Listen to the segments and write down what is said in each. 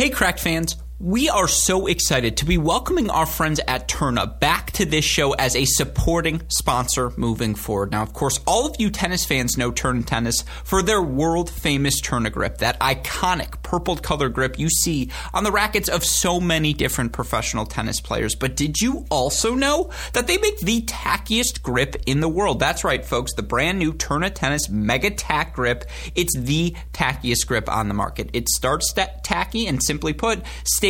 Hey, Cracked fans. We are so excited to be welcoming our friends at Tourna back to this show as a supporting sponsor moving forward. Now, of course, all of you tennis fans know Tourna Tennis for their world famous Tourna grip, that iconic purple color grip you see on the rackets of so many different professional tennis players. But did you also know that they make the tackiest grip in the world? That's right, folks. The brand new Tourna Tennis Mega Tack grip. It's the tackiest grip on the market. It starts tacky and simply put, stays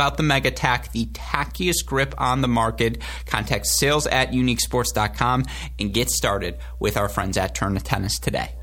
about the Mega Tack, the tackiest grip on the market. Contact sales at uniquesports.com and get started with our friends at Tourna Tennis today.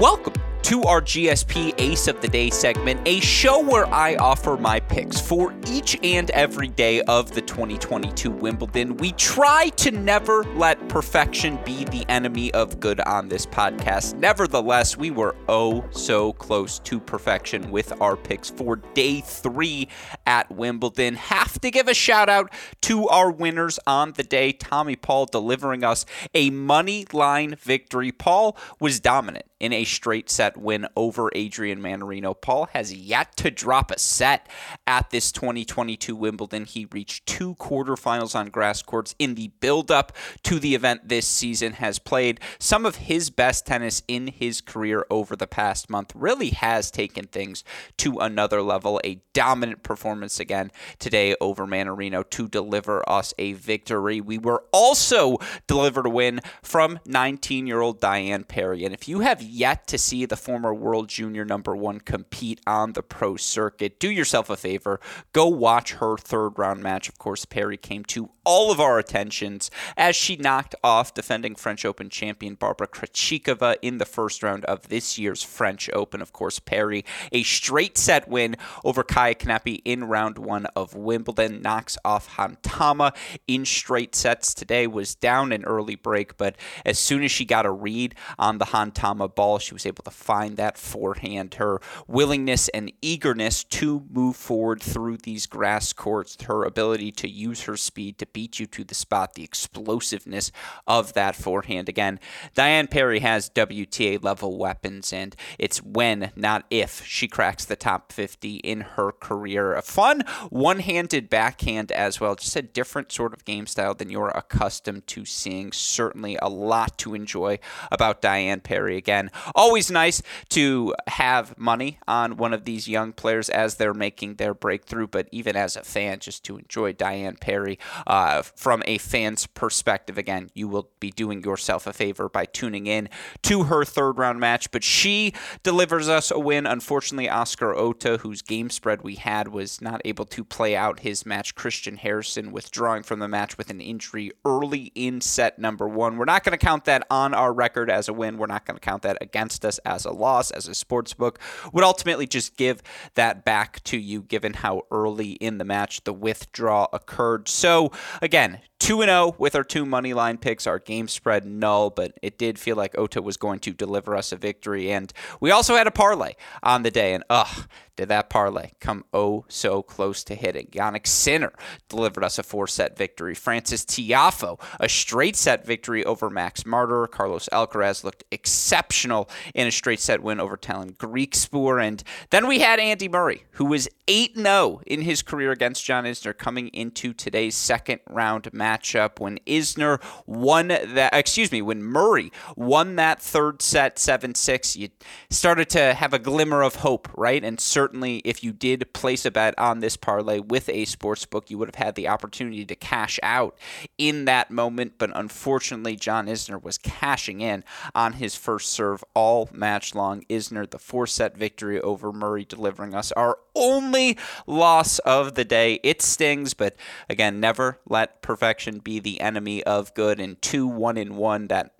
Welcome to our GSP Ace of the Day segment, a show where I offer my picks for each and every day of the 2022 Wimbledon. We try to never let perfection be the enemy of good on this podcast. Nevertheless, we were oh so close to perfection with our picks for day three at Wimbledon. Have to give a shout out to our winners on the day. Tommy Paul delivering us a money line victory. Paul was dominant in a straight set win over Adrian Mannarino. Paul has yet to drop a set at this 2022 Wimbledon. He reached two quarterfinals on grass courts in the build up to the event this season, has played some of his best tennis in his career over the past month, really has taken things to another level. A dominant performance again today over Mannarino to deliver us a victory. We were also delivered a win from 19 year old Diane Parry. And if you have yet to see the former world junior number one compete on the pro circuit, do yourself a favor. Go watch her third round match. Of course, Parry came to all of our attentions as she knocked off defending French Open champion Barbara Krejcikova in the first round of this year's French Open. Of course, Parry, a straight set win over Kaia Kanepi in round one of Wimbledon, knocks off Hontama in straight sets today, was down an early break, but as soon as she got a read on the Hontama ball. She was able to find that forehand. Her willingness and eagerness to move forward through these grass courts, her ability to use her speed to beat you to the spot, the explosiveness of that forehand. Again, Diane Parry has WTA level weapons, and it's when, not if, she cracks the top 50 in her career. A fun one handed backhand as well, just a different sort of game style than you're accustomed to seeing. Certainly a lot to enjoy about Diane Parry. Again, always nice to have money on one of these young players as they're making their breakthrough, but even as a fan, just to enjoy Diane Parry. uh, from a fan's perspective. Again, you will be doing yourself a favor by tuning in to her third round match, but she delivers us a win. Unfortunately, Oscar Otte, whose game spread we had, was not able to play out his match. Christian Harrison withdrawing from the match with an injury early in set number one. We're not going to count that on our record as a win. We're not going to count that against us as a loss, as a sports book, would ultimately just give that back to you given how early in the match the withdrawal occurred. So again, 2 0 with our two money line picks, our game spread null, but it did feel like Otte was going to deliver us a victory. And we also had a parlay on the day, and ugh, did that parlay come oh so close to hitting. Jannik Sinner delivered us a four set victory. Frances Tiafoe, a straight set victory over Max Marterer. Carlos Alcaraz looked exceptional in a straight set win over Tallon Griekspoor. And then we had Andy Murray, who was 8 0 in his career against John Isner coming into today's second round matchup when Isner won that, uh, excuse me, when Murray won that third set 7 6. You started to have a glimmer of hope, right? And certainly if you did place a bet on this parlay with a sports book, you would have had the opportunity to cash out in that moment. But unfortunately, John Isner was cashing in on his first serve all match long. Isner, the four set victory over Murray, delivering us our only loss of the day. It stings, but again, never let perfection be the enemy of good. And two one in one that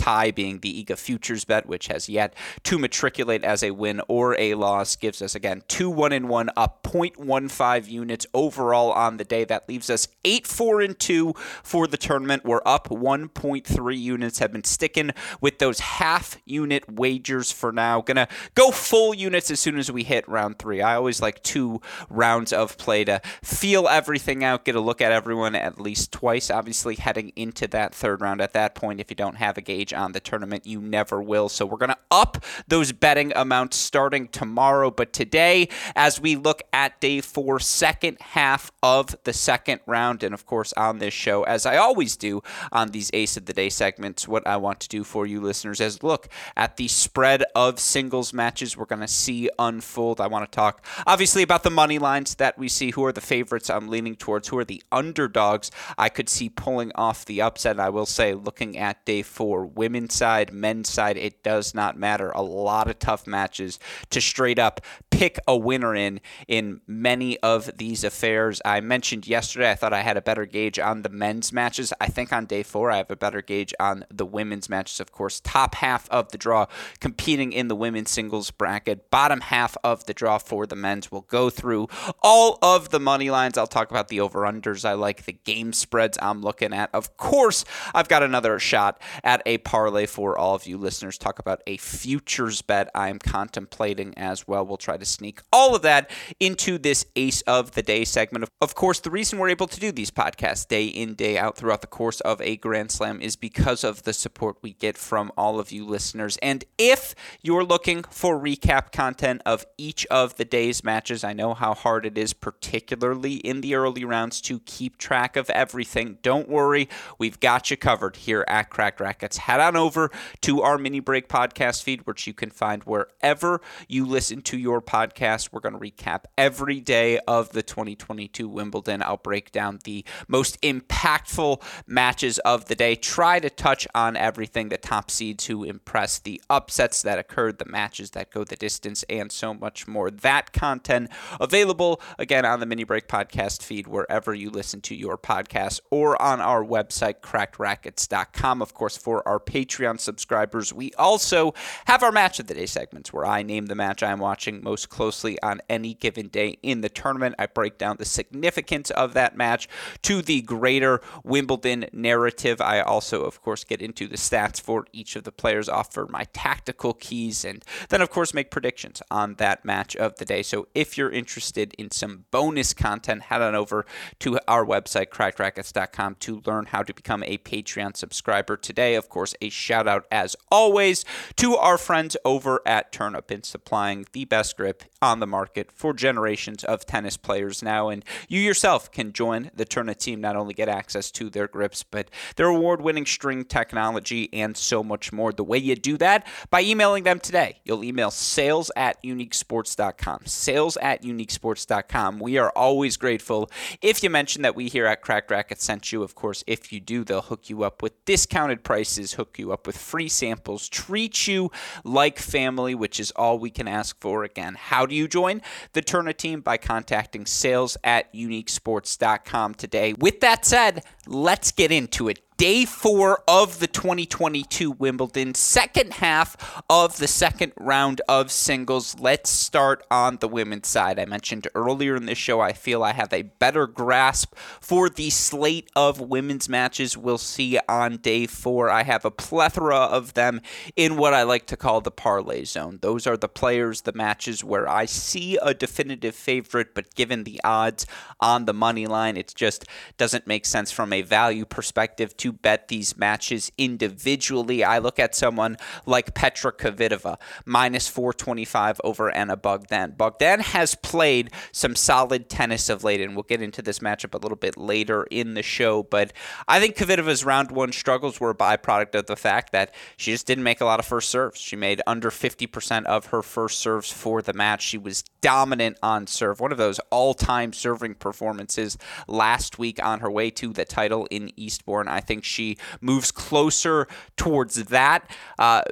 tie being the EGA futures bet, which has yet to matriculate as a win or a loss, gives us again two one and one up 0.15 units overall on the day. That leaves us eight four and two for the tournament. We're up 1.3 units. Have been sticking with those half unit wagers for now. Gonna go full units as soon as we hit round three. I always like two rounds of play to feel everything out, get a look at everyone at least twice. Obviously, heading into that third round at that point, if you don't have a gauge on the tournament. You never will. So we're going to up those betting amounts starting tomorrow. But today, as we look at day four, second half of the second round, and of course on this show, as I always do on these Ace of the Day segments, what I want to do for you listeners is look at the spread of singles matches we're going to see unfold. I want to talk obviously about the money lines that we see. Who are the favorites I'm leaning towards? Who are the underdogs I could see pulling off the upset? I will say, looking at day four, women's side, men's side, it does not matter. A lot of tough matches to straight up pick a winner in in many of these affairs. I mentioned yesterday I thought I had a better gauge on the men's matches. I think on day four I have a better gauge on the women's matches. Of course, top half of the draw competing in the women's singles bracket. Bottom half of the draw for the men's. We'll go through all of the money lines. I'll talk about the over unders. I like the game spreads I'm looking at. Of course, I've got another shot at a parlay for all of you listeners. Talk about a futures bet I'm contemplating as well. We'll try to sneak all of that into this Ace of the Day segment. Of course, the reason we're able to do these podcasts day in, day out throughout the course of a Grand Slam is because of the support we get from all of you listeners. And if you're looking for recap content of each of the day's matches, I know how hard it is, particularly in the early rounds, to keep track of everything. Don't worry, we've got you covered here at Cracked Racquets. Head on over to our mini break podcast feed, which you can find wherever you listen to your podcast. We're going to recap every day of the 2022 Wimbledon. I'll break down the most impactful matches of the day, try to touch on everything the top seeds who impress, the upsets that occurred, the matches that go the distance, and so much more. That content available again on the mini break podcast feed wherever you listen to your podcast or on our website, crackedracquets.com. Of course, for our Patreon Patreon subscribers. We also have our match of the day segments where I name the match I'm watching most closely on any given day in the tournament. I break down the significance of that match to the greater Wimbledon narrative. I also, of course, get into the stats for each of the players, offer my tactical keys, and then, of course, make predictions on that match of the day. So if you're interested in some bonus content, head on over to our website, crackedracquets.com, to learn how to become a Patreon subscriber today. Of course, a shout out, as always, to our friends over at Tourna in supplying the best grip on the market for generations of tennis players now. And you yourself can join the Tourna team, not only get access to their grips, but their award winning string technology and so much more. The way you do that, by emailing them today. You'll email sales at uniquesports.com. Sales at uniquesports.com. We are always grateful if you mention that we here at Cracked Racquet sent you. Of course, if you do, they'll hook you up with discounted prices, hook you up with free samples, treat you like family, which is all we can ask for. Again, how do you join the Tourna team? By contacting sales at uniquesports.com today. With that said, let's get into it day four of the 2022 Wimbledon, second half of the second round of singles. Let's start on the women's side. I mentioned earlier in this show, I feel I have a better grasp for the slate of women's matches we'll see on day four. I have a plethora of them in what I like to call the parlay zone. Those are the players, the matches where I see a definitive favorite, but given the odds on the money line, it just doesn't make sense from a value perspective to bet these matches individually. I look at someone like Petra Kvitova, minus 425 over Anna Bogdan. Bogdan has played some solid tennis of late, and we'll get into this matchup a little bit later in the show. But I think Kvitova's round one struggles were a byproduct of the fact that she just didn't make a lot of first serves. She made under 50% of her first serves for the match. She was dominant on serve, one of those all time serving performances last week on her way to the title in Eastbourne. I think she moves closer towards that. Uh,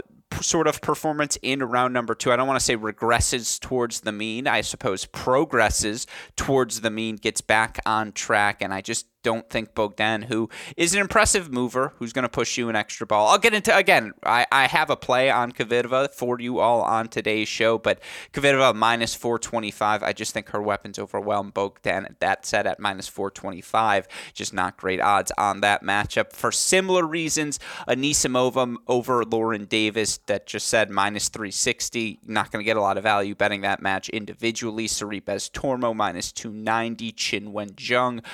sort of performance in round number two. I don't want to say regresses towards the mean. I suppose progresses towards the mean, gets back on track, and I just don't think Bogdan, who is an impressive mover, who's going to push you an extra ball. I'll get into again. I, I have a play on Kvitova for you all on today's show, but Kvitova minus 425. I just think her weapons overwhelm Bogdan. That set at minus 425, just not great odds on that matchup. For similar reasons, Anisimova over Lauren Davis that just said minus 360. Not going to get a lot of value betting that match individually. Sorribes Tormo minus 290. Qinwen Zheng,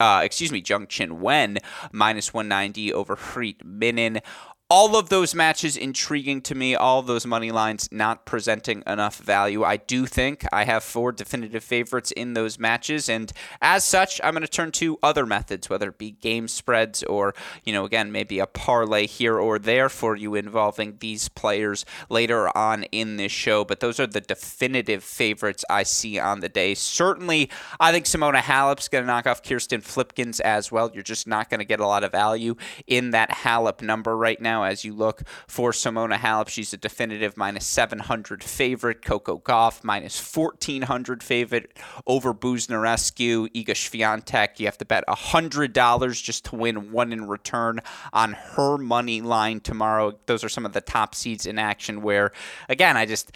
Uh, excuse me, Zheng Qinwen minus 190 over Freet Minin all of those matches intriguing to me. All those money lines not presenting enough value. I do think I have four definitive favorites in those matches, and as such, I'm going to turn to other methods, whether it be game spreads or you know again maybe a parlay here or there for you involving these players later on in this show. But those are the definitive favorites I see on the day. Certainly, I think Simona Halep's going to knock off Kirsten Flipkens as well. You're just not going to get a lot of value in that Halep number right now now as you look for Simona Halep. She's a definitive minus 700 favorite. Coco Gauff minus 1400 favorite over Buzarnescu. Iga Swiatek, you have to bet $100 just to win one in return on her money line tomorrow. Those are some of the top seeds in action where, again, I just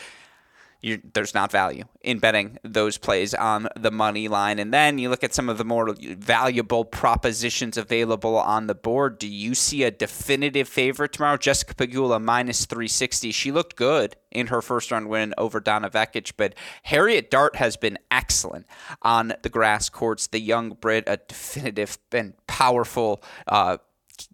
there's not value in betting those plays on the money line. And then you look at some of the more valuable propositions available on the board. Do you see a definitive favorite tomorrow? Jessica Pegula minus 360. She looked good in her first round win over Donna Vekic, but Harriet Dart has been excellent on the grass courts. The young Brit, a definitive and powerful. Uh,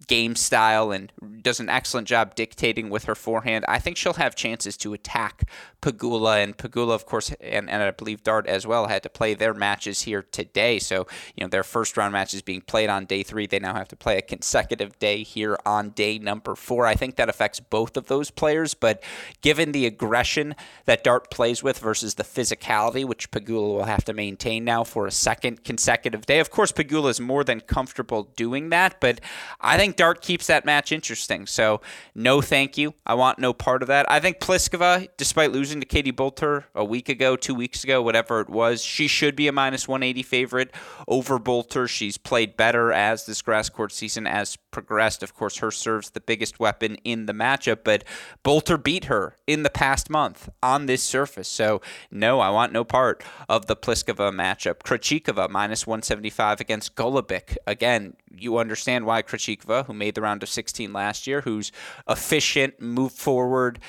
game style and does an excellent job dictating with her forehand. I think she'll have chances to attack Pegula and Pegula, of course, and, and I believe Dart as well had to play their matches here today. So you know their first round matches being played on day three. They now have to play a consecutive day here on day number four. I think that affects both of those players, but given the aggression that Dart plays with versus the physicality, which Pegula will have to maintain now for a second consecutive day. Of course, Pegula is more than comfortable doing that, but I think Dart keeps that match interesting. So no, thank you. I want no part of that. I think Pliskova, despite losing losing to Katie Boulter a week ago, two weeks ago, whatever it was, she should be a minus 180 favorite over Boulter. She's played better as this grass court season has progressed. Of course, her serves the biggest weapon in the matchup, but Boulter beat her in the past month on this surface. So, no, I want no part of the Pliskova matchup. Krejcikova minus 175 against Golubic. Again, you understand why Krejcikova, who made the round of 16 last year, who's efficient, move forward,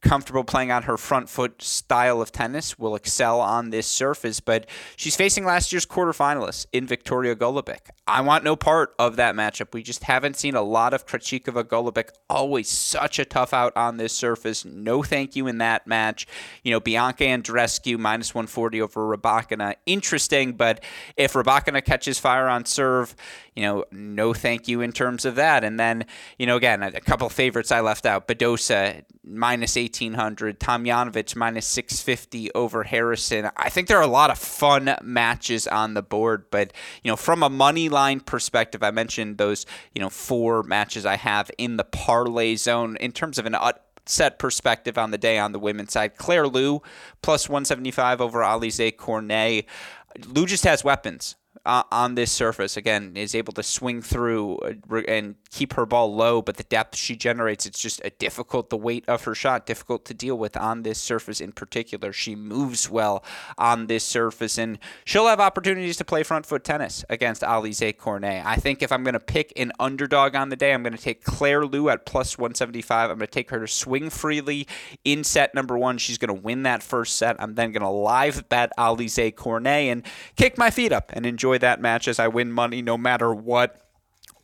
comfortable playing on her front foot style of tennis, will excel on this surface. But she's facing last year's quarterfinalist in Viktorija Golubic. I want no part of that matchup. We just haven't seen a lot of Krejcikova Golubic. Always such a tough out on this surface. No thank you in that match. You know, Bianca Andreescu minus 140 over Rybakina. Interesting, but if Rybakina catches fire on serve, you know, no thank you in terms of that. And then, you know, again, a couple favorites I left out. Badosa minus 1800, Tomljanovic minus 650 over Harrison. I think there are a lot of fun matches on the board, but, you know, from a money line perspective, I mentioned those, you know, four matches I have in the parlay zone in terms of an set perspective on the day on the women's side. Claire Liu plus 175 over Alize Cornet. Liu just has weapons uh, on this surface. Again, is able to swing through uh, and keep her ball low, but the depth she generates, it's just a difficult, the weight of her shot, difficult to deal with on this surface in particular. She moves well on this surface, and she'll have opportunities to play front foot tennis against Alize Cornet. I think if I'm going to pick an underdog on the day, I'm going to take Claire Liu at plus 175. I'm going to take her to swing freely in set number one. She's going to win that first set. I'm then going to live bet Alize Cornet and kick my feet up and enjoy that match as I win money no matter what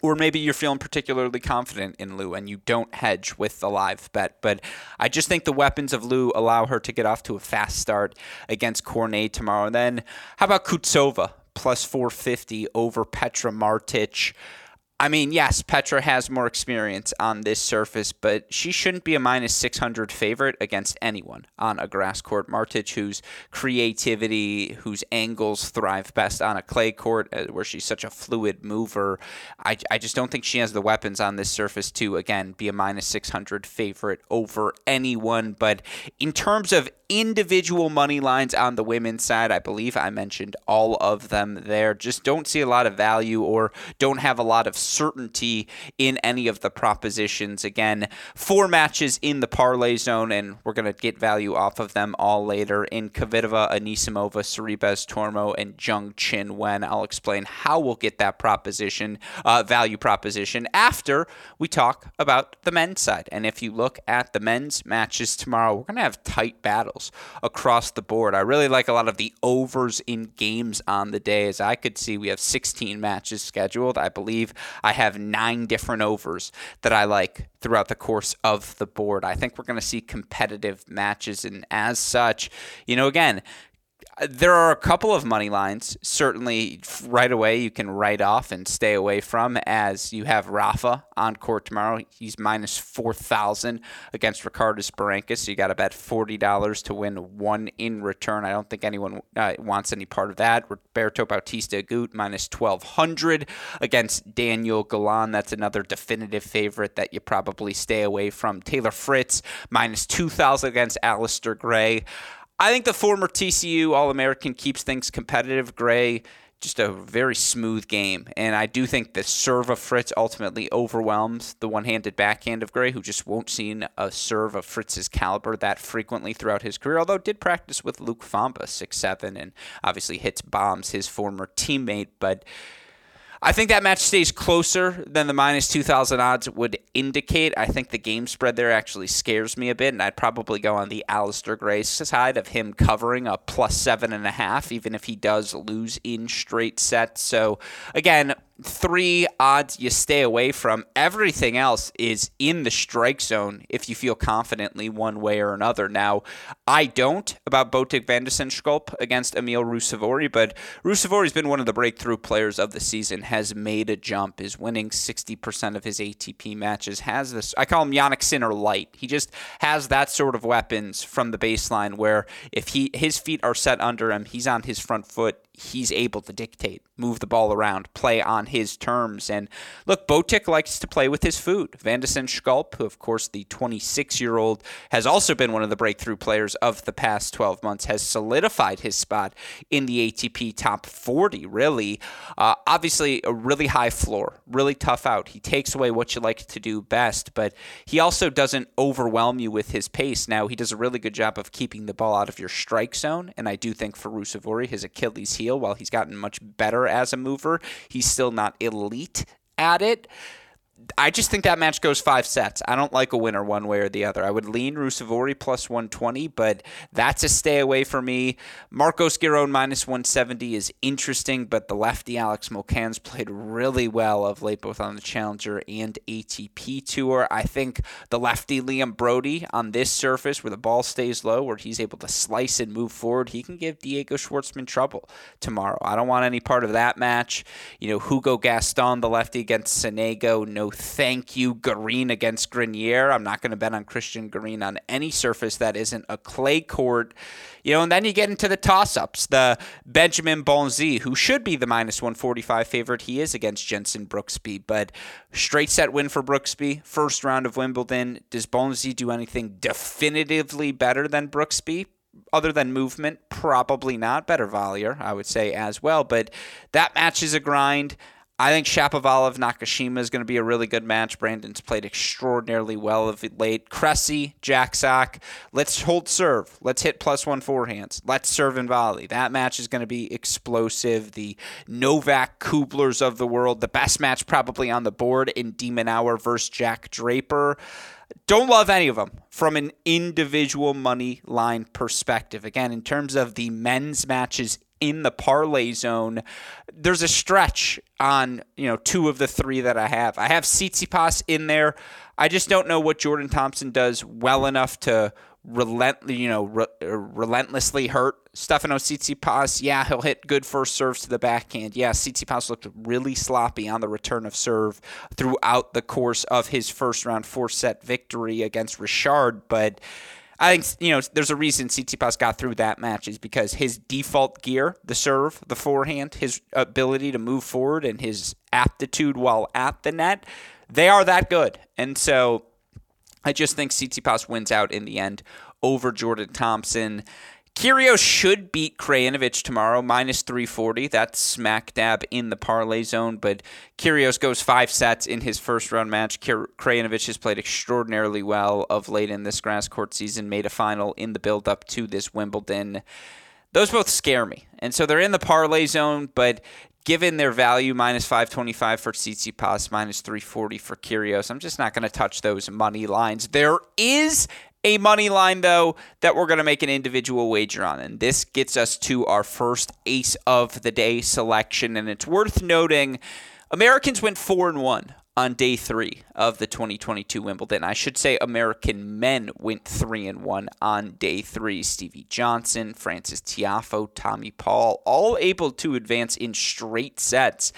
or maybe you're feeling particularly confident in Liu and you don't hedge with the live bet. But I just think the weapons of Liu allow her to get off to a fast start against Cornet tomorrow. And then how about Kutsova plus 450 over Petra Martic? I mean, yes, Petra has more experience on this surface, but she shouldn't be a minus 600 favorite against anyone on a grass court. Martic, whose creativity, whose angles thrive best on a clay court, uh, where she's such a fluid mover, I, I just don't think she has the weapons on this surface to, again, be a minus 600 favorite over anyone. But in terms of individual money lines on the women's side. I believe I mentioned all of them there. Just don't see a lot of value or don't have a lot of certainty in any of the propositions. Again, four matches in the parlay zone, and we're going to get value off of them all later in Kvitova, Anisimova, Sorribes Tormo, and Zheng Qinwen. I'll explain how we'll get that proposition, uh, value proposition, after we talk about the men's side. And if you look at the men's matches tomorrow, we're going to have tight battles across the board. I really like a lot of the overs in games on the day. As I could see, we have 16 matches scheduled. I believe I have nine different overs that I like throughout the course of the board. I think we're going to see competitive matches, and as such, you know, again, there are a couple of money lines, certainly right away you can write off and stay away from, as you have Rafa on court tomorrow. He's minus 4,000 against Ricardas Berankis. So you got to bet $40 to win one in return. I don't think anyone uh, wants any part of that. Roberto Bautista Agut minus 1,200 against Daniel Galan. That's another definitive favorite that you probably stay away from. Taylor Fritz minus 2,000 against Alastair Gray. I think the former TCU All American keeps things competitive. Gray, just a very smooth game. And I do think the serve of Fritz ultimately overwhelms the one handed backhand of Gray, who just won't see a serve of Fritz's caliber that frequently throughout his career, although did practice with Luke Famba, six seven, and obviously hits bombs his former teammate. But I think that match stays closer than the minus 2,000 odds would indicate. I think the game spread there actually scares me a bit, and I'd probably go on the Alastair Gray side of him covering a plus seven and a half, even if he does lose in straight sets. So, again, three odds you stay away from. Everything else is in the strike zone if you feel confidently one way or another. Now, I don't about Botic van de Zandschulp against Emil Ruusuvuori, but Ruusuvuori's been one of the breakthrough players of the season, has made a jump, is winning 60% of his ATP matches, has this, I call him Jannik Sinner light. He just has that sort of weapons from the baseline where if he his feet are set under him, he's on his front foot, he's able to dictate, move the ball around, play on his terms. And look, Botic likes to play with his food. Van de Zandschulp, who of course the 26 year old has also been one of the breakthrough players of the past 12 months, has solidified his spot in the ATP top 40. Really, uh, obviously a really high floor, really tough out. He takes away what you like to do best, but he also doesn't overwhelm you with his pace. Now he does a really good job of keeping the ball out of your strike zone, and I do think for Ruusuvuori, his Achilles heel While he's gotten much better as a mover, he's still not elite at it. I just think that match goes five sets. I don't like a winner one way or the other. I would lean Ruusuvuori plus 120, but that's a stay away for me. Marcos Giron minus 170 is interesting, but the lefty Alex Molcan's played really well of late, both on the Challenger and ATP Tour. I think the lefty Liam Broady on this surface where the ball stays low, where he's able to slice and move forward, he can give Diego Schwartzman trouble tomorrow. I don't want any part of that match. You know, Hugo Gaston, the lefty against Sonego, no thank you Garin against Grenier. I'm not going to bet on Christian Garin on any surface that isn't a clay court. You know, and then you get into the toss ups. The Benjamin Bonzi, who should be the minus 145 favorite, he is against Jenson Brooksby, but straight set win for Brooksby, first round of Wimbledon. Does Bonzi do anything definitively better than Brooksby? other than movement, probably not. Better Valier, I would say as well. But that match is a grind. I think Shapovalov Nakashima is going to be a really good match. Brandon's played extraordinarily well of late. Cressy, Jack Sock. Let's hold serve. Let's hit plus one forehands. Let's serve and volley. That match is going to be explosive. The Novak Kublers of the world. The best match probably on the board in de Minaur versus Jack Draper. Don't love any of them from an individual money line perspective. Again, in terms of the men's matches in the parlay zone, there's a stretch on you know two of the three that I have. I have Tsitsipas in there. I just don't know what Jordan Thompson does well enough to relent you know re- uh, relentlessly hurt Stefano Tsitsipas. Yeah, he'll hit good first serves to the backhand. Yeah, Tsitsipas looked really sloppy on the return of serve throughout the course of his first round four set victory against Ritschard, but I think you know there's a reason Tsitsipas got through that match is because his default gear, the serve, the forehand, his ability to move forward, and his aptitude while at the net, they are that good. And so I just think Tsitsipas wins out in the end over Jordan Thompson. Kyrgios should beat Krajinovic tomorrow, minus 340. That's smack dab in the parlay zone. But Kyrgios goes five sets in his first round match. Krajinovic has played extraordinarily well of late in this grass court season, made a final in the build up to this Wimbledon. Those both scare me. And so they're in the parlay zone, but given their value minus 525 for Tsitsipas, minus 340 for Kyrgios, I'm just not going to touch those money lines. There is a money line, though, that we're going to make an individual wager on. And this gets us to our first ace of the day selection. And it's worth noting Americans went 4 and 1 on day three of the 2022 Wimbledon. I should say American men went 3 and 1 on day three. Stevie Johnson, Frances Tiafoe, Tommy Paul, all able to advance in straight sets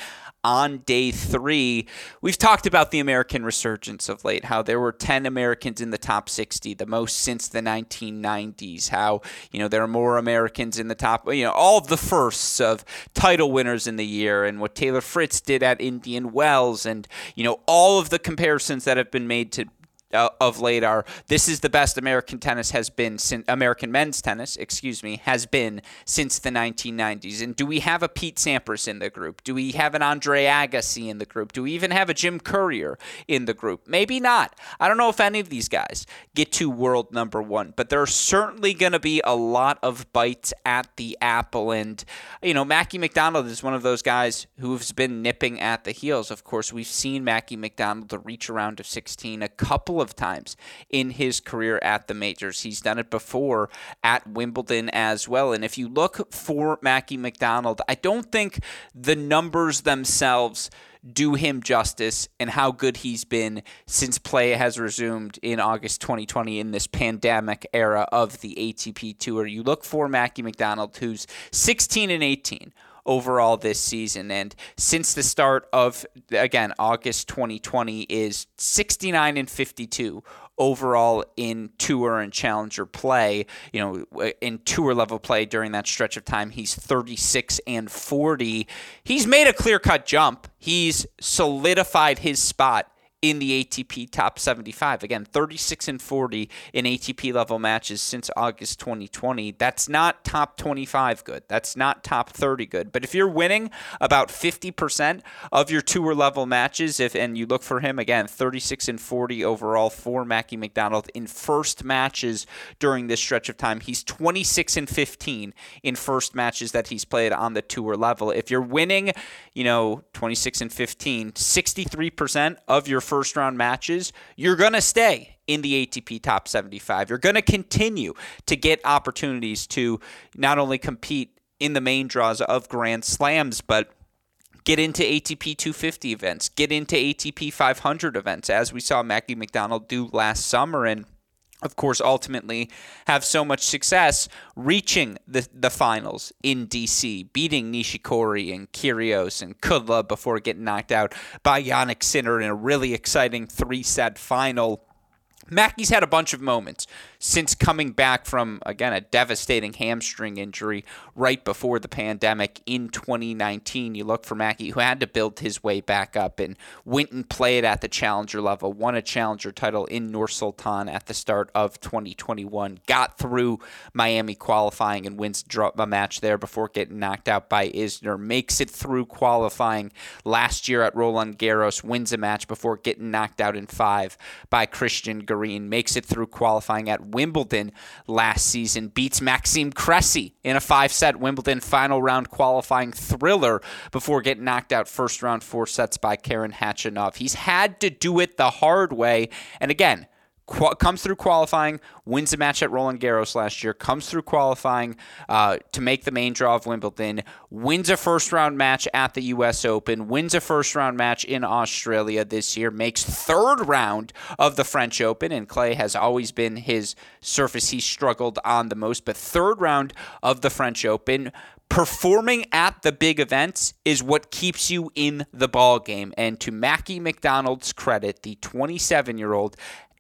on day three. We've talked about the American resurgence of late, how there were 10 Americans in the top 60, the most since the 1990s, how, you know, there are more Americans in the top, you know, all of the firsts of title winners in the year and what Taylor Fritz did at Indian Wells and, you know, all of the comparisons that have been made to uh, of late are this is the best American tennis has been since American men's tennis, excuse me, has been since the 1990s. And do we have a Pete Sampras in the group? Do we have an Andre Agassi in the group? Do we even have a Jim Courier in the group? Maybe not. I don't know if any of these guys get to world number one, but there's certainly going to be a lot of bites at the apple. And you know, Mackie McDonald is one of those guys who's been nipping at the heels. Of course, we've seen Mackie McDonald reach a round of 16 a couple couple of times in his career at the majors. He's done it before at Wimbledon as well. And if you look for Mackie McDonald, I don't think the numbers themselves do him justice and how good he's been since play has resumed in August 2020 in this pandemic era of the ATP Tour. You look for Mackie McDonald, who's 16 and 18 overall this season. And since the start of, again, August 2020, is 69 and 52 overall in tour and challenger play. You know, in tour level play during that stretch of time, he's 36 and 40. He's made a clear cut jump. He's solidified his spot in the ATP top 75. Again, 36 and 40 in ATP level matches since August 2020. That's not top 25 good. That's not top 30 good. But if you're winning about 50% of your tour level matches, if and you look for him again, 36 and 40 overall for Mackie McDonald in first matches during this stretch of time. He's 26 and 15 in first matches that he's played on the tour level. If you're winning, you know, 26 and 15, 63% of your first round matches, you're going to stay in the ATP top 75. You're going to continue to get opportunities to not only compete in the main draws of Grand Slams, but get into ATP 250 events, get into ATP 500 events, as we saw Mackie McDonald do last summer. And of course, ultimately have so much success reaching the, the finals in DC, beating Nishikori and Kyrgios and Kudla before getting knocked out by Jannik Sinner in a really exciting three set final. Mackey's had a bunch of moments since coming back from, again, a devastating hamstring injury right before the pandemic in 2019. You look for Mackey, who had to build his way back up and went and played at the challenger level, won a challenger title in Nur Sultan at the start of 2021, got through Miami qualifying and wins a match there before getting knocked out by Isner, makes it through qualifying last year at Roland Garros, wins a match before getting knocked out in five by Christian Garin, makes it through qualifying at Wimbledon last season, beats Maxime Cressy in a five set Wimbledon final round qualifying thriller before getting knocked out first round four sets by Karen Khachanov. He's had to do it the hard way. And again, comes through qualifying, wins a match at Roland Garros last year, comes through qualifying uh, to make the main draw of Wimbledon, wins a first round match at the U.S. Open, wins a first round match in Australia this year, makes third round of the French Open, and clay has always been his surface he struggled on the most, but third round of the French Open performing at the big events is what keeps you in the ball game and to Mackie McDonald's credit the 27 year old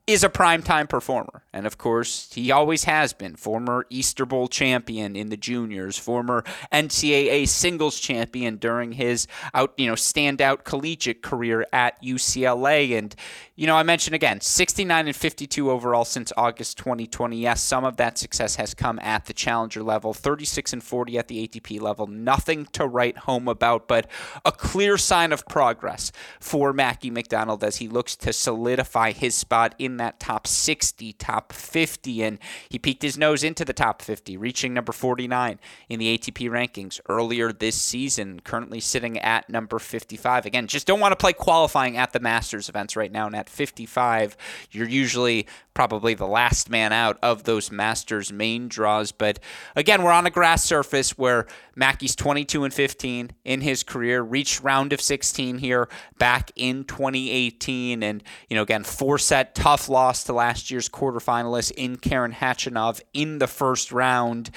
is a primetime performer. And of course, he always has been. Former Easter Bowl champion in the juniors, former NCAA singles champion during his out, you know, standout collegiate career at UCLA. And, you know, I mentioned again, 69 and 52 overall since August 2020. Yes, some of that success has come at the challenger level, 36 and 40 at the ATP level. Nothing to write home about, but a clear sign of progress for Mackie McDonald as he looks to solidify his spot in that top 60, top 50, and he peeked his nose into the top 50, reaching number 49 in the ATP rankings earlier this season, currently sitting at number 55. Again, just don't want to play qualifying at the Masters events right now, and at 55, you're usually probably the last man out of those Masters main draws. But again, we're on a grass surface where Mackey's 22 and 15 in his career, reached round of 16 here back in 2018. And, you know, again, four set tough loss to last year's quarterfinalist in Karen Khachanov in the first round.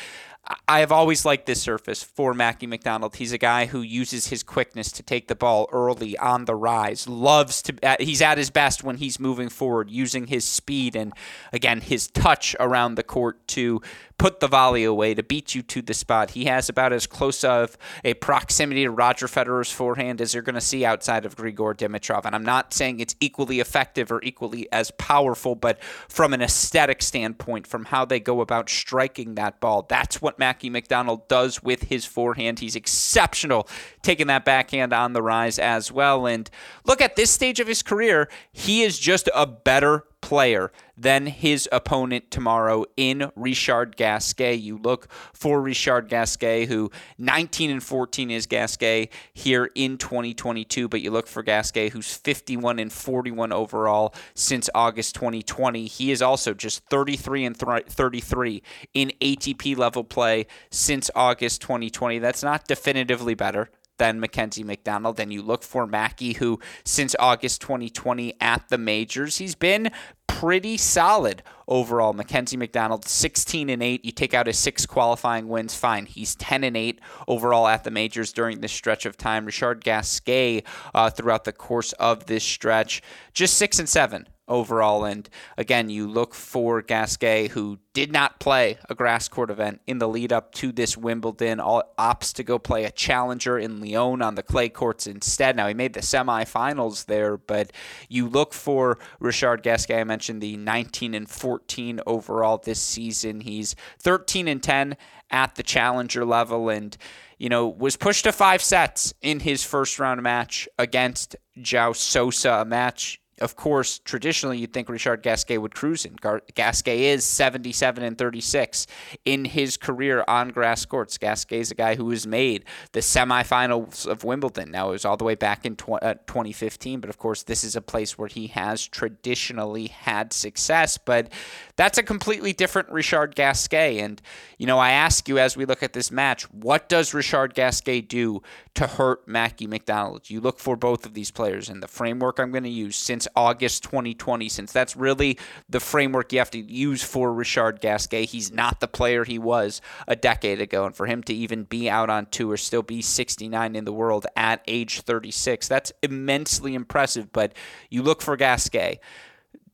I have always liked this surface for Mackie McDonald. He's a guy who uses his quickness to take the ball early on the rise. Loves to. He's at his best when he's moving forward, using his speed and again his touch around the court to put the volley away to beat you to the spot. He has about as close of a proximity to Roger Federer's forehand as you're going to see outside of Grigor Dimitrov. And I'm not saying it's equally effective or equally as powerful, but from an aesthetic standpoint, from how they go about striking that ball, that's what Mackie McDonald does with his forehand. He's exceptional taking that backhand on the rise as well. And look at this stage of his career, he is just a better player than his opponent tomorrow in Richard Gasquet. You look for Richard Gasquet, who 19 and 14 is Gasquet here in 2022, but you look for Gasquet, who's 51 and 41 overall since August 2020. He is also just 33 and 33 in ATP level play since August 2020. That's not definitively better than Mackenzie McDonald. And you look for Mackie, who since August 2020 at the majors, he's been pretty solid overall. Mackenzie McDonald, 16 and 8. You take out his six qualifying wins, fine. He's 10 and 8 overall at the majors during this stretch of time. Richard Gasquet uh, throughout the course of this stretch, just 6 and 7 overall. And again, you look for Gasquet, who did not play a grass court event in the lead up to this Wimbledon, all opts to go play a challenger in Lyon on the clay courts instead. Now, he made the semifinals there, but you look for Richard Gasquet. I mentioned the 19 and 14 overall this season. He's 13 and 10 at the challenger level and you know, was pushed to five sets in his first round match against João Sousa, a match of course, traditionally you'd think Richard Gasquet would cruise in. Gar- Gasquet is 77 and 36 in his career on grass courts. Gasquet is a guy who has made the semifinals of Wimbledon. Now, it was all the way back in tw- uh, 2015, but of course, this is a place where he has traditionally had success. But that's a completely different Richard Gasquet. And, you know, I ask you as we look at this match, what does Richard Gasquet do to hurt Mackie McDonald? You look for both of these players, and the framework I'm going to use since August 2020, since that's really the framework you have to use for Richard Gasquet. He's not the player he was a decade ago. And for him to even be out on tour, still be 69 in the world at age 36, that's immensely impressive. But you look for Gasquet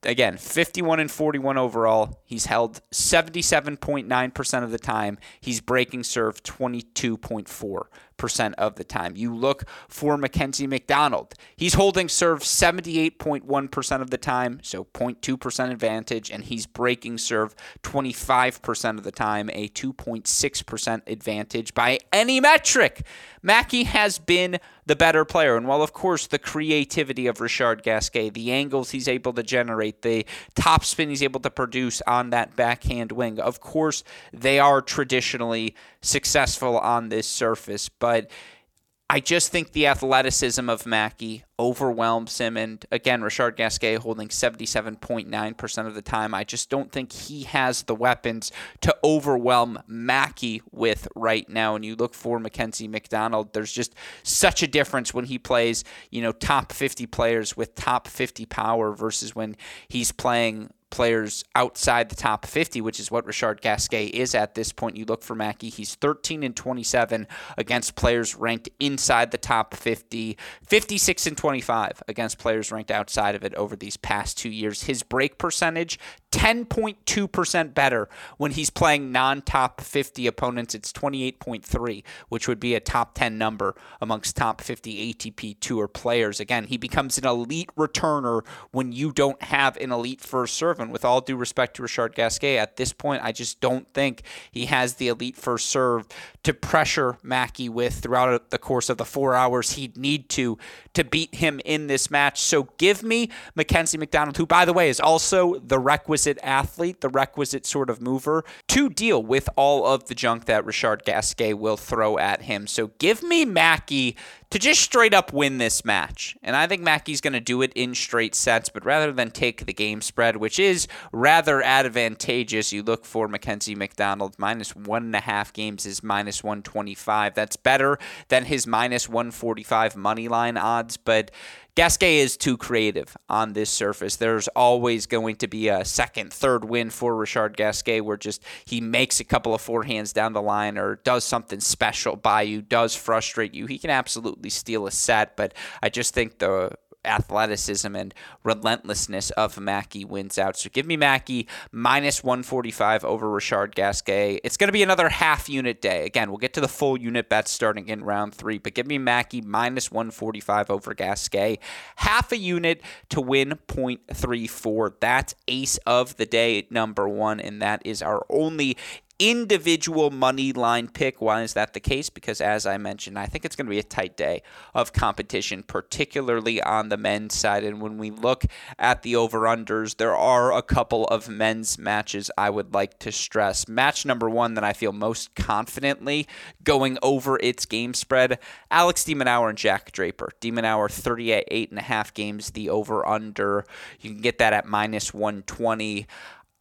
again, 51 and 41 overall. He's held 77.9% of the time. He's breaking serve 22.4% of the time. You look for Mackenzie McDonald. He's holding serve 78.1% of the time, so 0.2% advantage, and he's breaking serve 25% of the time, a 2.6% advantage by any metric. Mackey has been the better player. And while, of course, the creativity of Richard Gasquet, the angles he's able to generate, the top spin he's able to produce on that backhand wing, of course, they are traditionally successful on this surface. But I just think the athleticism of Mackey overwhelms him. And again, Richard Gasquet holding 77.9% of the time. I just don't think he has the weapons to overwhelm Mackey with right now. And you look for Mackenzie McDonald, there's just such a difference when he plays, you know, top 50 players with top 50 power versus when he's playing players outside the top 50, which is what Richard Gasquet is at this point. You look for Mackey, he's 13 and 27 against players ranked inside the top 50, 56 and 25 against players ranked outside of it over these past two years. His break percentage, 10.2% better when he's playing non top 50 opponents. It's 28.3, which would be a top 10 number amongst top 50 ATP Tour players. Again, he becomes an elite returner when you don't have an elite first serve. And with all due respect to Richard Gasquet, at this point, I just don't think he has the elite first serve to pressure Mackey with throughout the course of the four hours he'd need to to beat him in this match. So give me Mackenzie McDonald, who, by the way, is also the requisite requisite athlete, the requisite sort of mover to deal with all of the junk that Richard Gasquet will throw at him. So give me Mackey to just straight up win this match. And I think Mackey's going to do it in straight sets, but rather than take the game spread, which is rather advantageous, you look for Mackenzie McDonald. Minus one and a half games is minus 125. That's better than his minus 145 money line odds, but Gasquet is too creative on this surface. There's always going to be a second, third win for Richard Gasquet where just he makes a couple of forehands down the line or does something special by you, does frustrate you. He can absolutely steal a set, but I just think the athleticism and relentlessness of Mackey wins out. So give me Mackey minus 145 over Richard Gasquet. It's going to be another half unit day. Again, we'll get to the full unit bets starting in round three, but give me Mackey minus 145 over Gasquet. Half a unit to win 0.34. That's ace of the day number one, and that is our only individual money line pick. Why is that the case? Because, as I mentioned, I think it's going to be a tight day of competition, particularly on the men's side. And when we look at the over unders, there are a couple of men's matches I would like to stress. Match number one that I feel most confidently going over its game spread Alex de Minaur and Jack Draper. de Minaur 38 and a half games, the over under. You can get that at minus 120.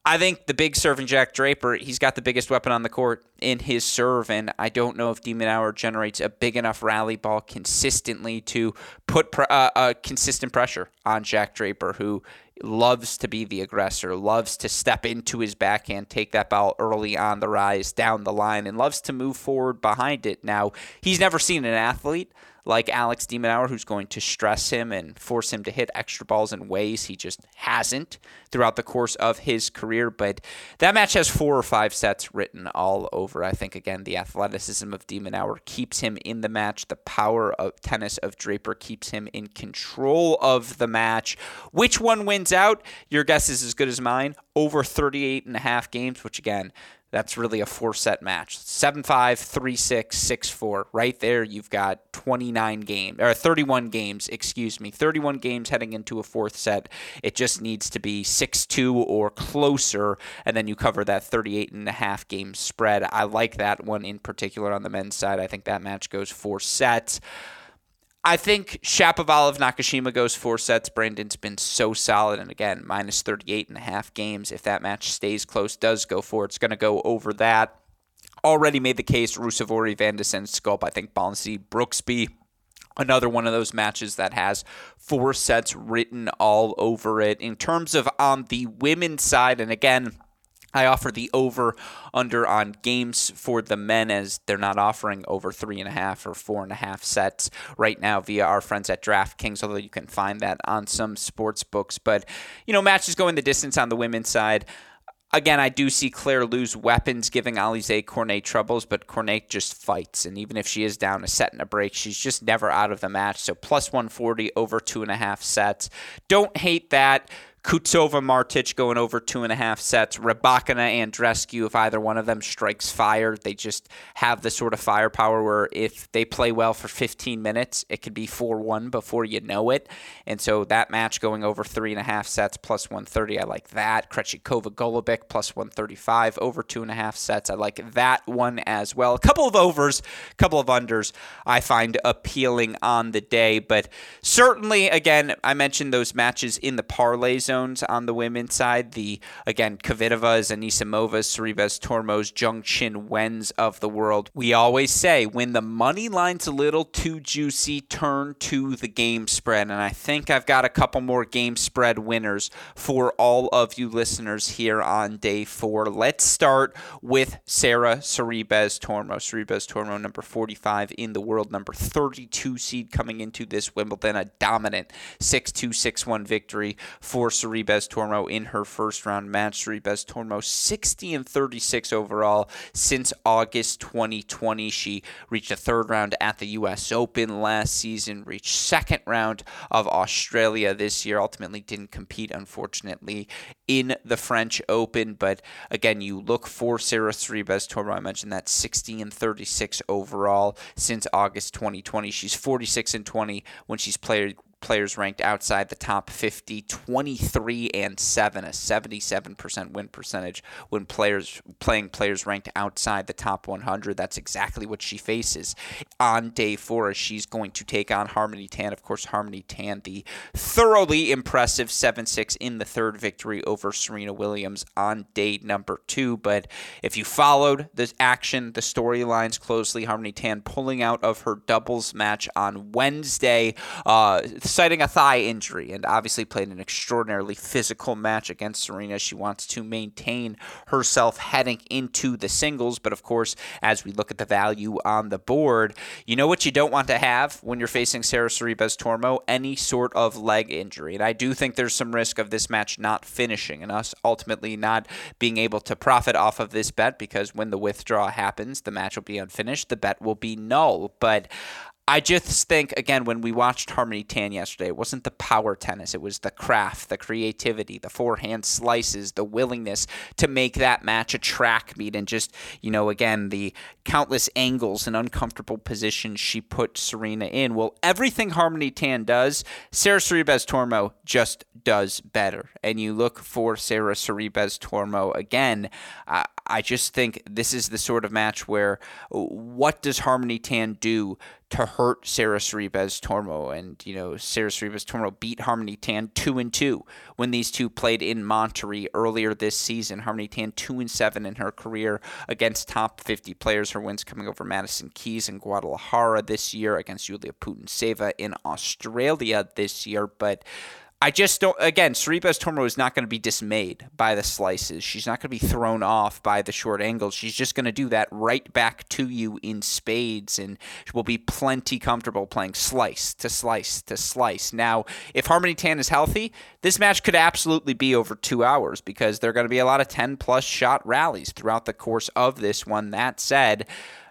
I think the big serving Jack Draper, he's got the biggest weapon on the court in his serve, and I don't know if de Minaur generates a big enough rally ball consistently to put pr- uh, uh, consistent pressure on Jack Draper, who loves to be the aggressor, loves to step into his backhand, take that ball early on the rise down the line, and loves to move forward behind it. Now, he's never seen an athlete like Alex de Minaur, who's going to stress him and force him to hit extra balls in ways he just hasn't throughout the course of his career. But that match has four or five sets written all over. I think, again, the athleticism of de Minaur keeps him in the match. The power of tennis of Draper keeps him in control of the match. Which one wins out? Your guess is as good as mine. Over 38 and a half games, which, again, that's really a four set match. 7 5, 3 6, 6 4. Right there, you've got 29 games, or 31 games, excuse me. 31 games heading into a fourth set. It just needs to be 6 2 or closer, and then you cover that 38 and a half game spread. I like that one in particular on the men's side. I think that match goes four sets. I think Shapovalov Nakashima goes four sets. Brandon's been so solid. And again, minus 38 and a half games. If that match stays close, does go for it's going to go over that. Already made the case Ruusuvuori, Van de Zandschulp. I think Bonzi, Brooksby, another one of those matches that has four sets written all over it. In terms of on the women's side, and again, I offer the over under on games for the men as they're not offering over three and a half or four and a half sets right now via our friends at DraftKings, although you can find that on some sports books. But, you know, matches going the distance on the women's side. Again, I do see Claire Liu's weapons, giving Alize Cornet troubles, but Cornet just fights. And even if she is down a set and a break, she's just never out of the match. So plus 140 over two and a half sets. Don't hate that. Kucova Martic going over two and a half sets. Rybakina Andreescu, if either one of them strikes fire, they just have the sort of firepower where if they play well for 15 minutes, it could be 4 1 before you know it. And so that match going over three and a half sets plus 130, I like that. Krejcikova Golubic plus 135 over two and a half sets. I like that one as well. A couple of overs, a couple of unders I find appealing on the day. But certainly, again, I mentioned those matches in the parlay zone on the women's side. The again Kvitova, Anisimova, Sorribes, Tormos, Zheng Qinwens of the world. We always say when the money line's a little too juicy, turn to the game spread. And I think I've got a couple more game spread winners for all of you listeners here on day four. Let's start with Sarah Sorribes Tormo. Sorribes Tormo, number 45 in the world, number 32 seed coming into this Wimbledon, a dominant 6 2 6 1 victory for Sorribes Tormo in her first round match. Sorribes Tormo 60 and 36 overall since August 2020. She reached a third round at the U.S. Open last season, reached second round of Australia this year. Ultimately, didn't compete, unfortunately, in the French Open. But again, you look for Sarah Sorribes Tormo. I mentioned that 60 and 36 overall since August 2020. She's 46 and 20 when she's played players ranked outside the top 50, 23 and 7, a 77% win percentage when players playing players ranked outside the top 100. That's exactly what she faces on day 4 as she's going to take on Harmony Tan. Of course, Harmony Tan the thoroughly impressive 7-6 in the third victory over Serena Williams on day number 2, but if you followed the action, the storylines closely, Harmony Tan pulling out of her doubles match on Wednesday uh, citing a thigh injury and obviously played an extraordinarily physical match against Serena. She wants to maintain herself heading into the singles, but of course, as we look at the value on the board, you know what you don't want to have when you're facing Sarah Sorribes Tormo? Any sort of leg injury. And I do think there's some risk of this match not finishing and us ultimately not being able to profit off of this bet because when the withdrawal happens, the match will be unfinished, the bet will be null. But I just think again when we watched Harmony Tan yesterday, it wasn't the power tennis, it was the craft, the creativity, the forehand slices, the willingness to make that match a track meet, and just you know again the countless angles and uncomfortable positions she put Serena in. Well, everything Harmony Tan does, Sarah Sorribes Tormo just does better, and you look for Sarah Sorribes Tormo again. Uh, I just think this is the sort of match where what does Harmony Tan do to hurt Sarah Sorribes Tormo? And, you know, Sarah Sorribes Tormo beat Harmony Tan 2 and 2 when these two played in Monterrey earlier this season. Harmony Tan 2 and 7 in her career against top 50 players. Her wins coming over Madison Keys and Guadalajara this year, against Yulia Putintseva in Australia this year. But I just don't. Again, Sorribes Tormo is not going to be dismayed by the slices. She's not going to be thrown off by the short angles. She's just going to do that right back to you in spades, and will be plenty comfortable playing slice to slice to slice. Now, if Harmony Tan is healthy, this match could absolutely be over two hours because there are going to be a lot of 10 plus shot rallies throughout the course of this one. That said,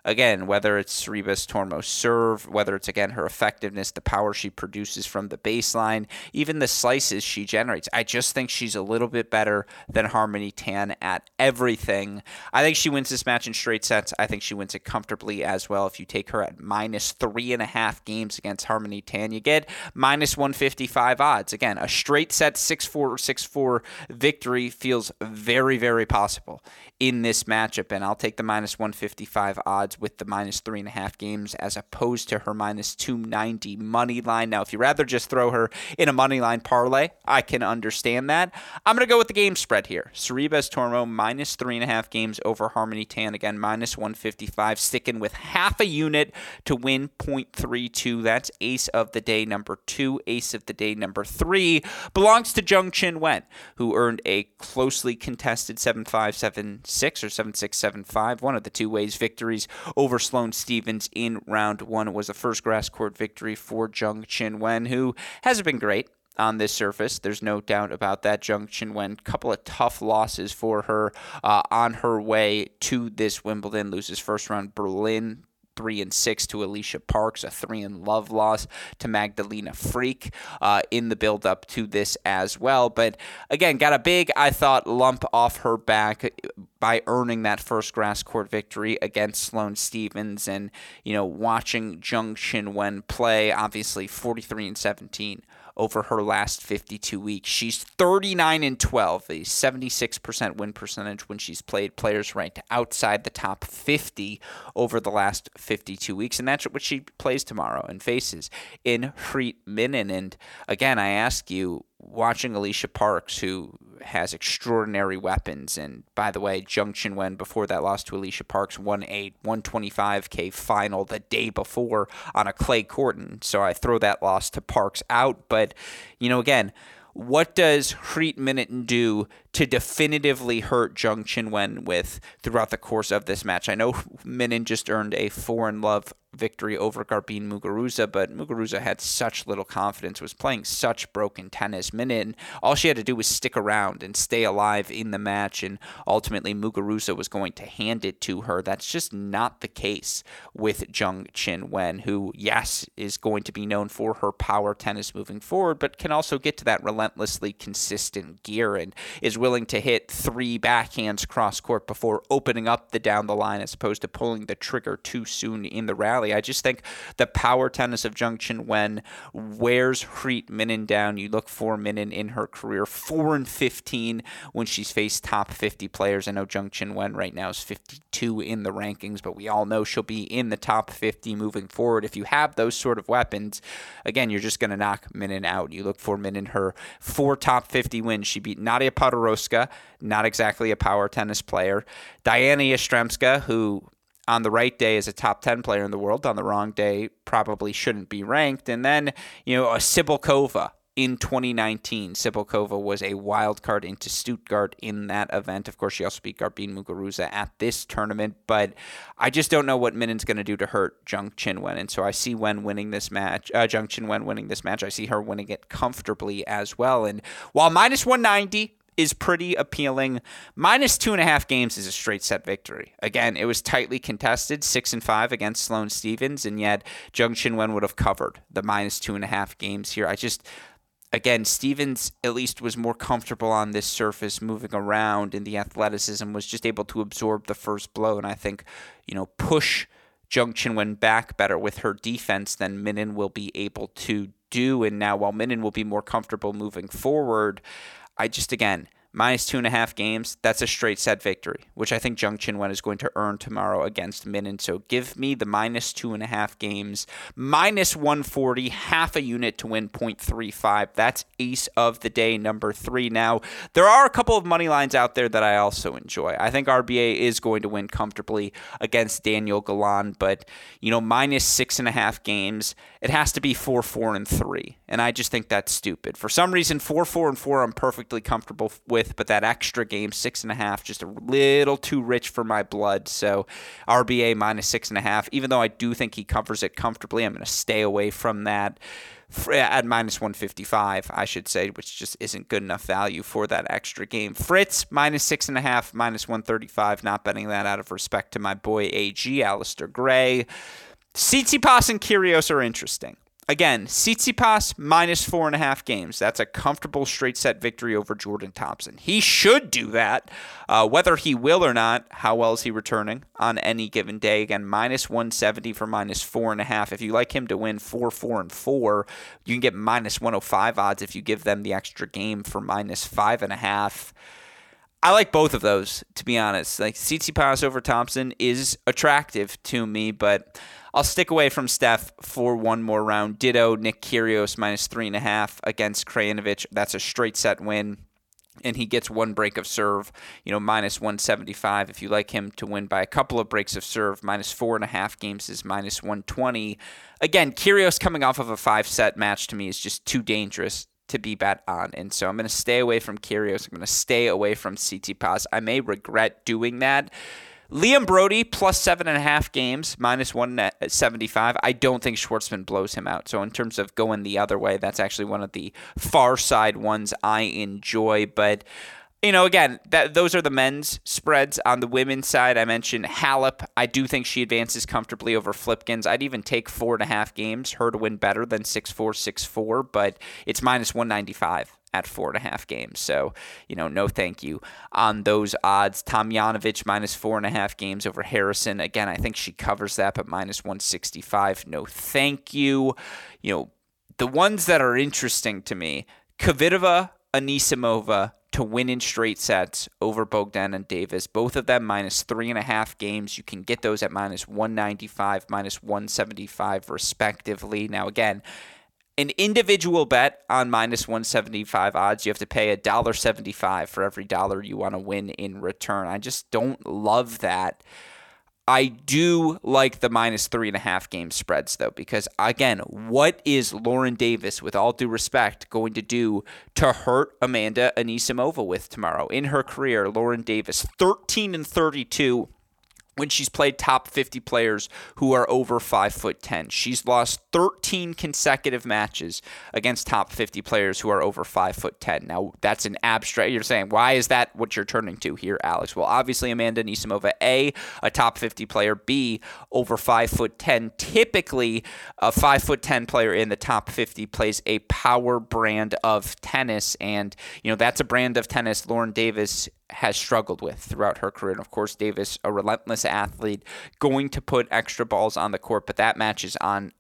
again, whether it's Sorribes Tormo's serve, whether it's again her effectiveness, the power she produces from the baseline, even the slices she generates. I just think she's a little bit better than Harmony Tan at everything. I think she wins this match in straight sets. I think she wins it comfortably as well. If you take her at minus three and a half games against Harmony Tan, you get minus 155 odds. Again, a straight set 6 4 6 4 victory feels very, very possible in this matchup, and I'll take the minus 155 odds with the minus three and a half games as opposed to her minus 290 money line. Now, if you rather just throw her in a money line parlay, I can understand that. I'm going to go with the game spread here. Sorribes Tormo minus three and a half games over Harmony Tan. Again, minus 155, sticking with half a unit to win 0.32. That's ace of the day number two. Ace of the day number three belongs to Zheng Qinwen, who earned a closely contested 7 5 7 6 or 7 6 7 5, one of the two ways victories over Sloane Stevens in round one. Was the first grass court victory for Zheng Qinwen, who hasn't been great on this surface. There's no doubt about that. Zheng Qinwen, couple of tough losses for her uh, on her way to this Wimbledon. Loses first round Berlin three and six to Alicia Parks, a three and love loss to Magdalena Frech uh, in the build up to this as well. But again, got a big, I thought, lump off her back by earning that first grass court victory against Sloane Stevens and, you know, watching Zheng Qinwen play, obviously 43 and 17 over her last 52 weeks. She's 39 and 12, a 76% win percentage when she's played players ranked outside the top 50 over the last 52 weeks. And that's what she plays tomorrow and faces in Greet Minnen. And again, I ask you, watching Alicia Parks, who has extraordinary weapons, and by the way, Zheng Qinwen before that loss to Alicia Parks won a 125k final the day before on a clay court, and so I throw that loss to Parks out. But you know, again, what does Greet Minnen do to definitively hurt Zheng Qinwen with throughout the course of this match? I know Minnen just earned a four in love victory over Garbine Muguruza, but Muguruza had such little confidence, was playing such broken tennis. Minnen, all she had to do was stick around and stay alive in the match, and ultimately Muguruza was going to hand it to her. That's just not the case with Zheng Qinwen, who, yes, is going to be known for her power tennis moving forward, but can also get to that relentlessly consistent gear and is willing to hit three backhands cross court before opening up the down the line as opposed to pulling the trigger too soon in the rally. I just think the power tennis of Zheng Qinwen wears Greet Minnen down. You look for Minnen in her career, 4 and 15 when she's faced top 50 players. I know Zheng Qinwen right now is 52 in the rankings, but we all know she'll be in the top 50 moving forward. If you have those sort of weapons, again, you're just going to knock Minnen out. You look for Minnen her four top 50 wins. She beat Nadia Not exactly a power tennis player. Diana Yastremska, who on the right day is a top 10 player in the world, on the wrong day probably shouldn't be ranked. And then, you know, a Cibulkova in 2019. Cibulkova was a wild card into Stuttgart in that event. Of course, she also beat Garbine Muguruza at this tournament, but I just don't know what Minnen's going to do to hurt Zheng Qinwen. And so I see Wen winning this match, uh, Zheng Qinwen winning this match. I see her winning it comfortably as well. And while minus 190, is pretty appealing. Minus two and a half games is a straight set victory. Again, it was tightly contested, six and five against Sloane Stevens, and yet Zheng Qinwen would have covered the minus two and a half games here. I just again, Stevens at least was more comfortable on this surface, moving around, and the athleticism was just able to absorb the first blow, and I think, you know, push Zheng Qinwen back better with her defense than Minnen will be able to do. And now, while Minnen will be more comfortable moving forward, I just, again, minus two and a half games, that's a straight set victory, which I think Zheng Qinwen is going to earn tomorrow against Minnen. So give me the minus two and a half games, minus 140, half a unit to win 0.35. That's ace of the day number three. Now, there are a couple of money lines out there that I also enjoy. I think RBA is going to win comfortably against Daniel Galan, but, you know, minus six and a half games, it has to be four, four, and three. And I just think that's stupid. For some reason, four, four, and four, I'm perfectly comfortable with, but that extra game, six and a half, just a little too rich for my blood. So RBA minus six and a half. Even though I do think he covers it comfortably, I'm going to stay away from that at minus 155, I should say, which just isn't good enough value for that extra game. Fritz, minus six and a half, minus 135, not betting that out of respect to my boy AG, Alastair Gray. Tsitsipas and Kyrgios are interesting. Again, Tsitsipas minus four and a half games. That's a comfortable straight set victory over Jordan Thompson. He should do that. Uh, whether he will or not, how well is he returning on any given day? Again, minus 170 for minus four and a half. If you like him to win four, four, and four, you can get minus 105 odds if you give them the extra game for minus five and a half. I like both of those, to be honest. Like Tsitsipas over Thompson is attractive to me, but I'll stick away from Stef for one more round. Ditto Nick Kyrgios minus three and a half against Krajinovic. That's a straight set win and he gets one break of serve, you know, minus 175. If you like him to win by a couple of breaks of serve, minus four and a half games is minus 120. Again, Kyrgios coming off of a five set match to me is just too dangerous to be bet on. And so I'm going to stay away from Kyrgios. I'm going to stay away from Tsitsipas. I may regret doing that Liam Broady plus seven and a half games, minus 175. Uh, I don't think Schwartzman blows him out. So, in terms of going the other way, that's actually one of the far side ones I enjoy. But you know, again, that those are the men's spreads. On the women's side, I mentioned Halep. I do think she advances comfortably over Flipkens. I'd even take four and a half games, her to win better than six four six four, but it's minus one ninety five at four and a half games. So, you know, no thank you on those odds. Tomljanovic minus four and a half games over Harrison. Again, I think she covers that, but minus 165. No thank you. You know, the ones that are interesting to me Kvitova, Anisimova to win in straight sets over Bogdan and Davis. Both of them minus three and a half games. You can get those at minus 195, minus 175, respectively. Now, again, an individual bet on minus 175 odds, you have to pay $1.75 for every dollar you want to win in return. I just don't love that. I do like the minus three and a half game spreads, though, because again, what is Lauren Davis, with all due respect, going to do to hurt Amanda Anisimova with tomorrow? In her career, Lauren Davis, 13 and 32 when she's played top 50 players who are over 5 foot 10. She's lost 13 consecutive matches against top 50 players who are over 5 foot 10. Now, that's an abstract. You're saying, why is that what you're turning to here, Alex? Well, obviously Amanda Anisimova, A, a top 50 player, B, over 5 foot 10. Typically, a 5 foot 10 player in the top 50 plays a power brand of tennis and, you know, that's a brand of tennis Lauren Davis has struggled with throughout her career. And of course, Davis, a relentless athlete, going to put extra balls on the court, but that match is on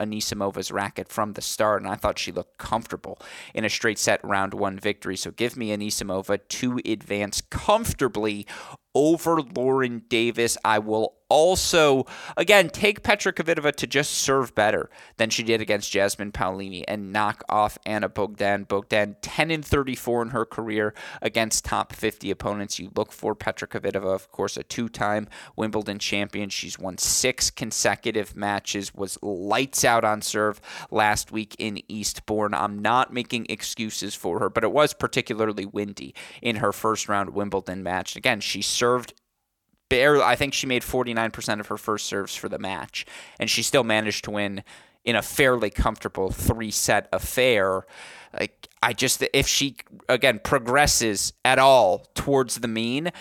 Anisimova's racket from the start, and I thought she looked comfortable in a straight set round one victory. So give me Anisimova to advance comfortably over Lauren Davis. I will also, again, take Petra Kvitova to just serve better than she did against Jasmine Paolini and knock off Anna Bogdan. Bogdan 10 and 34 in her career against top 50 opponents. You look for Petra Kvitova, of course, a two-time Wimbledon champion. She's won six consecutive matches. Was lights out on serve last week in Eastbourne. I'm not making excuses for her, but it was particularly windy in her first round Wimbledon match. Again, she served barely. I think she made 49% of her first serves for the match, and she still managed to win in a fairly comfortable three set affair. Like I just if she again progresses at all towards the mean,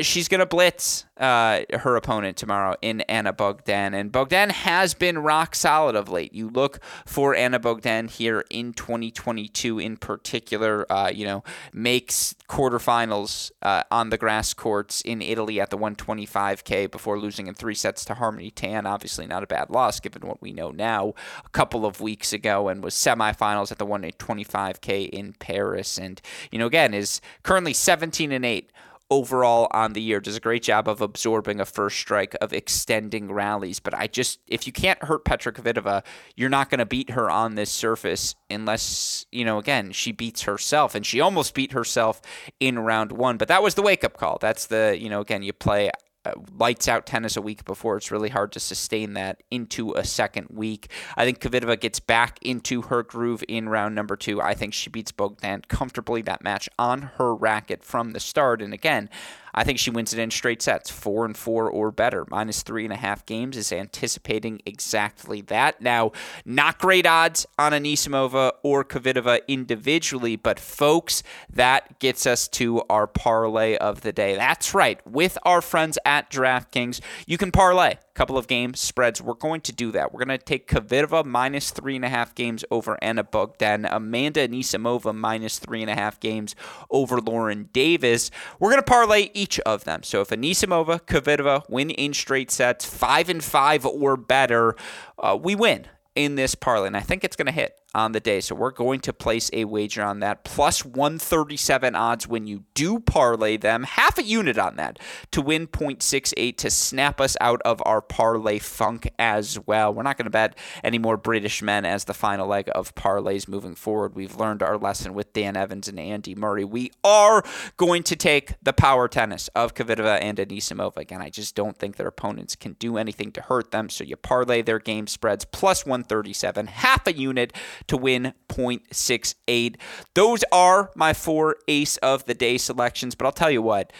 she's going to blitz uh, her opponent tomorrow in Anna Bogdan. And Bogdan has been rock solid of late. You look for Anna Bogdan here in 2022 in particular, uh, you know, makes quarterfinals uh, on the grass courts in Italy at the 125K before losing in three sets to Harmony Tan. Obviously, not a bad loss given what we know now a couple of weeks ago and was semifinals at the 125K in Paris. And, you know, again, is currently 17 and 8 overall on the year. Does a great job of absorbing a first strike, of extending rallies. But I just, if you can't hurt Petra Kvitova, you're not going to beat her on this surface unless, you know, again, she beats herself. And she almost beat herself in round one. But that was the wake up call. That's the, you know, again, you play Uh, lights out tennis a week before, it's really hard to sustain that into a second week. I think Kvitova gets back into her groove in round number two. I think she beats Bogdan comfortably that match on her racket from the start. And again, I think she wins it in straight sets, four and four or better. Minus three and a half games is anticipating exactly that. Now, not great odds on Anisimova or Kvitova individually, but folks, that gets us to our parlay of the day. That's right. With our friends at DraftKings, you can parlay couple of game spreads. We're going to do that. We're going to take Kvitova minus three and a half games over Anna Bogdan, Amanda Anisimova minus three and a half games over Lauren Davis. We're going to parlay each of them. So if Anisimova, Kvitova win in straight sets, five and five or better, uh, we win in this parlay, and I think it's going to hit on the day. So we're going to place a wager on that. Plus 137 odds when you do parlay them. Half a unit on that to win 0.68 to snap us out of our parlay funk as well. We're not going to bet any more British men as the final leg of parlays moving forward. We've learned our lesson with Dan Evans and Andy Murray. We are going to take the power tennis of Kvitova and Anisimova. Again, I just don't think their opponents can do anything to hurt them. So you parlay their game spreads plus 137, half a unit to win 0.68. Those are my four ace of the day selections. But I'll tell you what.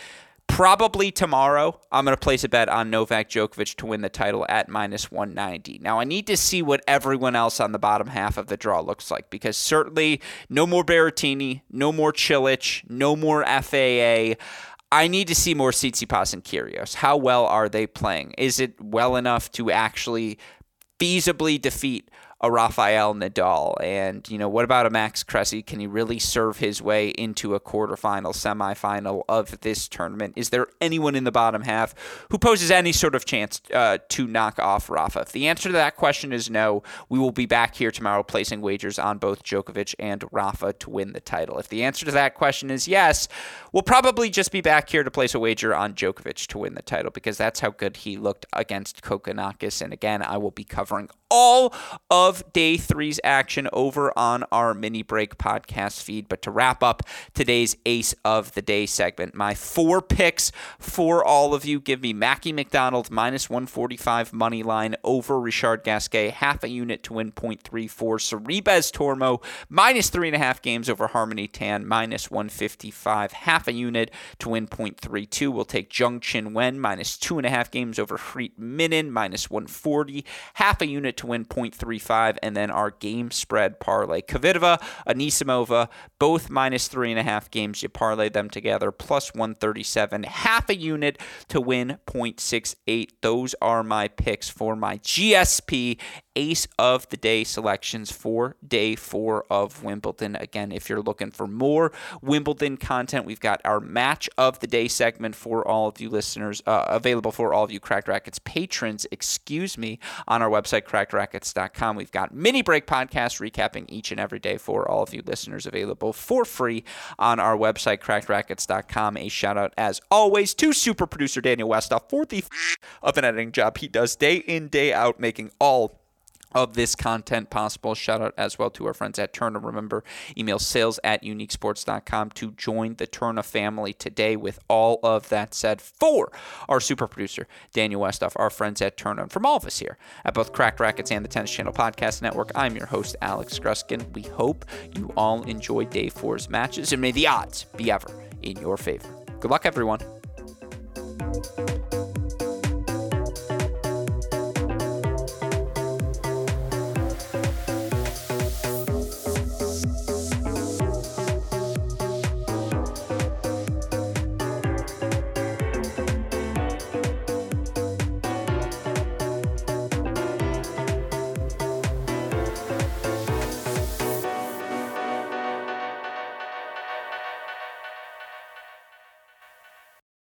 Probably tomorrow, I'm going to place a bet on Novak Djokovic to win the title at minus 190. Now, I need to see what everyone else on the bottom half of the draw looks like because certainly no more Berrettini, no more Cilic, no more FAA. I need to see more Tsitsipas and Kyrgios. How well are they playing? Is it well enough to actually feasibly defeat a Rafael Nadal? And, you know, what about a Max Cressy? Can he really serve his way into a quarterfinal, semifinal of this tournament? Is there anyone in the bottom half who poses any sort of chance uh, to knock off Rafa? If the answer to that question is no, we will be back here tomorrow placing wagers on both Djokovic and Rafa to win the title. If the answer to that question is yes, we'll probably just be back here to place a wager on Djokovic to win the title because that's how good he looked against Kokkinakis. And again, I will be covering all of day three's action over on our mini break podcast feed. But to wrap up today's ace of the day segment, my four picks for all of you give me Mackie McDonald minus 145 money line over Richard Gasquet, half a unit to win 0.34. Sorribes Tormo minus three and a half games over Harmony Tan minus 155, half a unit to win 0.32. We'll take Zheng Qinwen minus two and a half games over Greet Minnen minus 140, half a unit to win 0.35, and then our game spread parlay. Kvitova, Anisimova, both minus three and a half games. You parlay them together, plus 137, half a unit to win 0.68. Those are my picks for my GSP ace of the day selections for day four of Wimbledon. Again, if you're looking for more Wimbledon content, we've got our match of the day segment for all of you listeners, uh, available for all of you Cracked Racquets patrons, excuse me, on our website, crackedracquets.com. We've got mini break podcasts recapping each and every day for all of you listeners, available for free on our website, crackedracquets.com. A shout out, as always, to super producer Daniel Westoff for the f- of an editing job he does day in, day out, making all of this content possible. Shout out as well to our friends at Tourna. Remember, email sales at uniquesports.com to join the Tourna family today. With all of that said, for our super producer, Daniel Westoff, our friends at Tourna, and from all of us here at both Cracked Racquets and the Tennis Channel Podcast Network, I'm your host, Alex Gruskin. We hope you all enjoy day four's matches, and may the odds be ever in your favor. Good luck, everyone.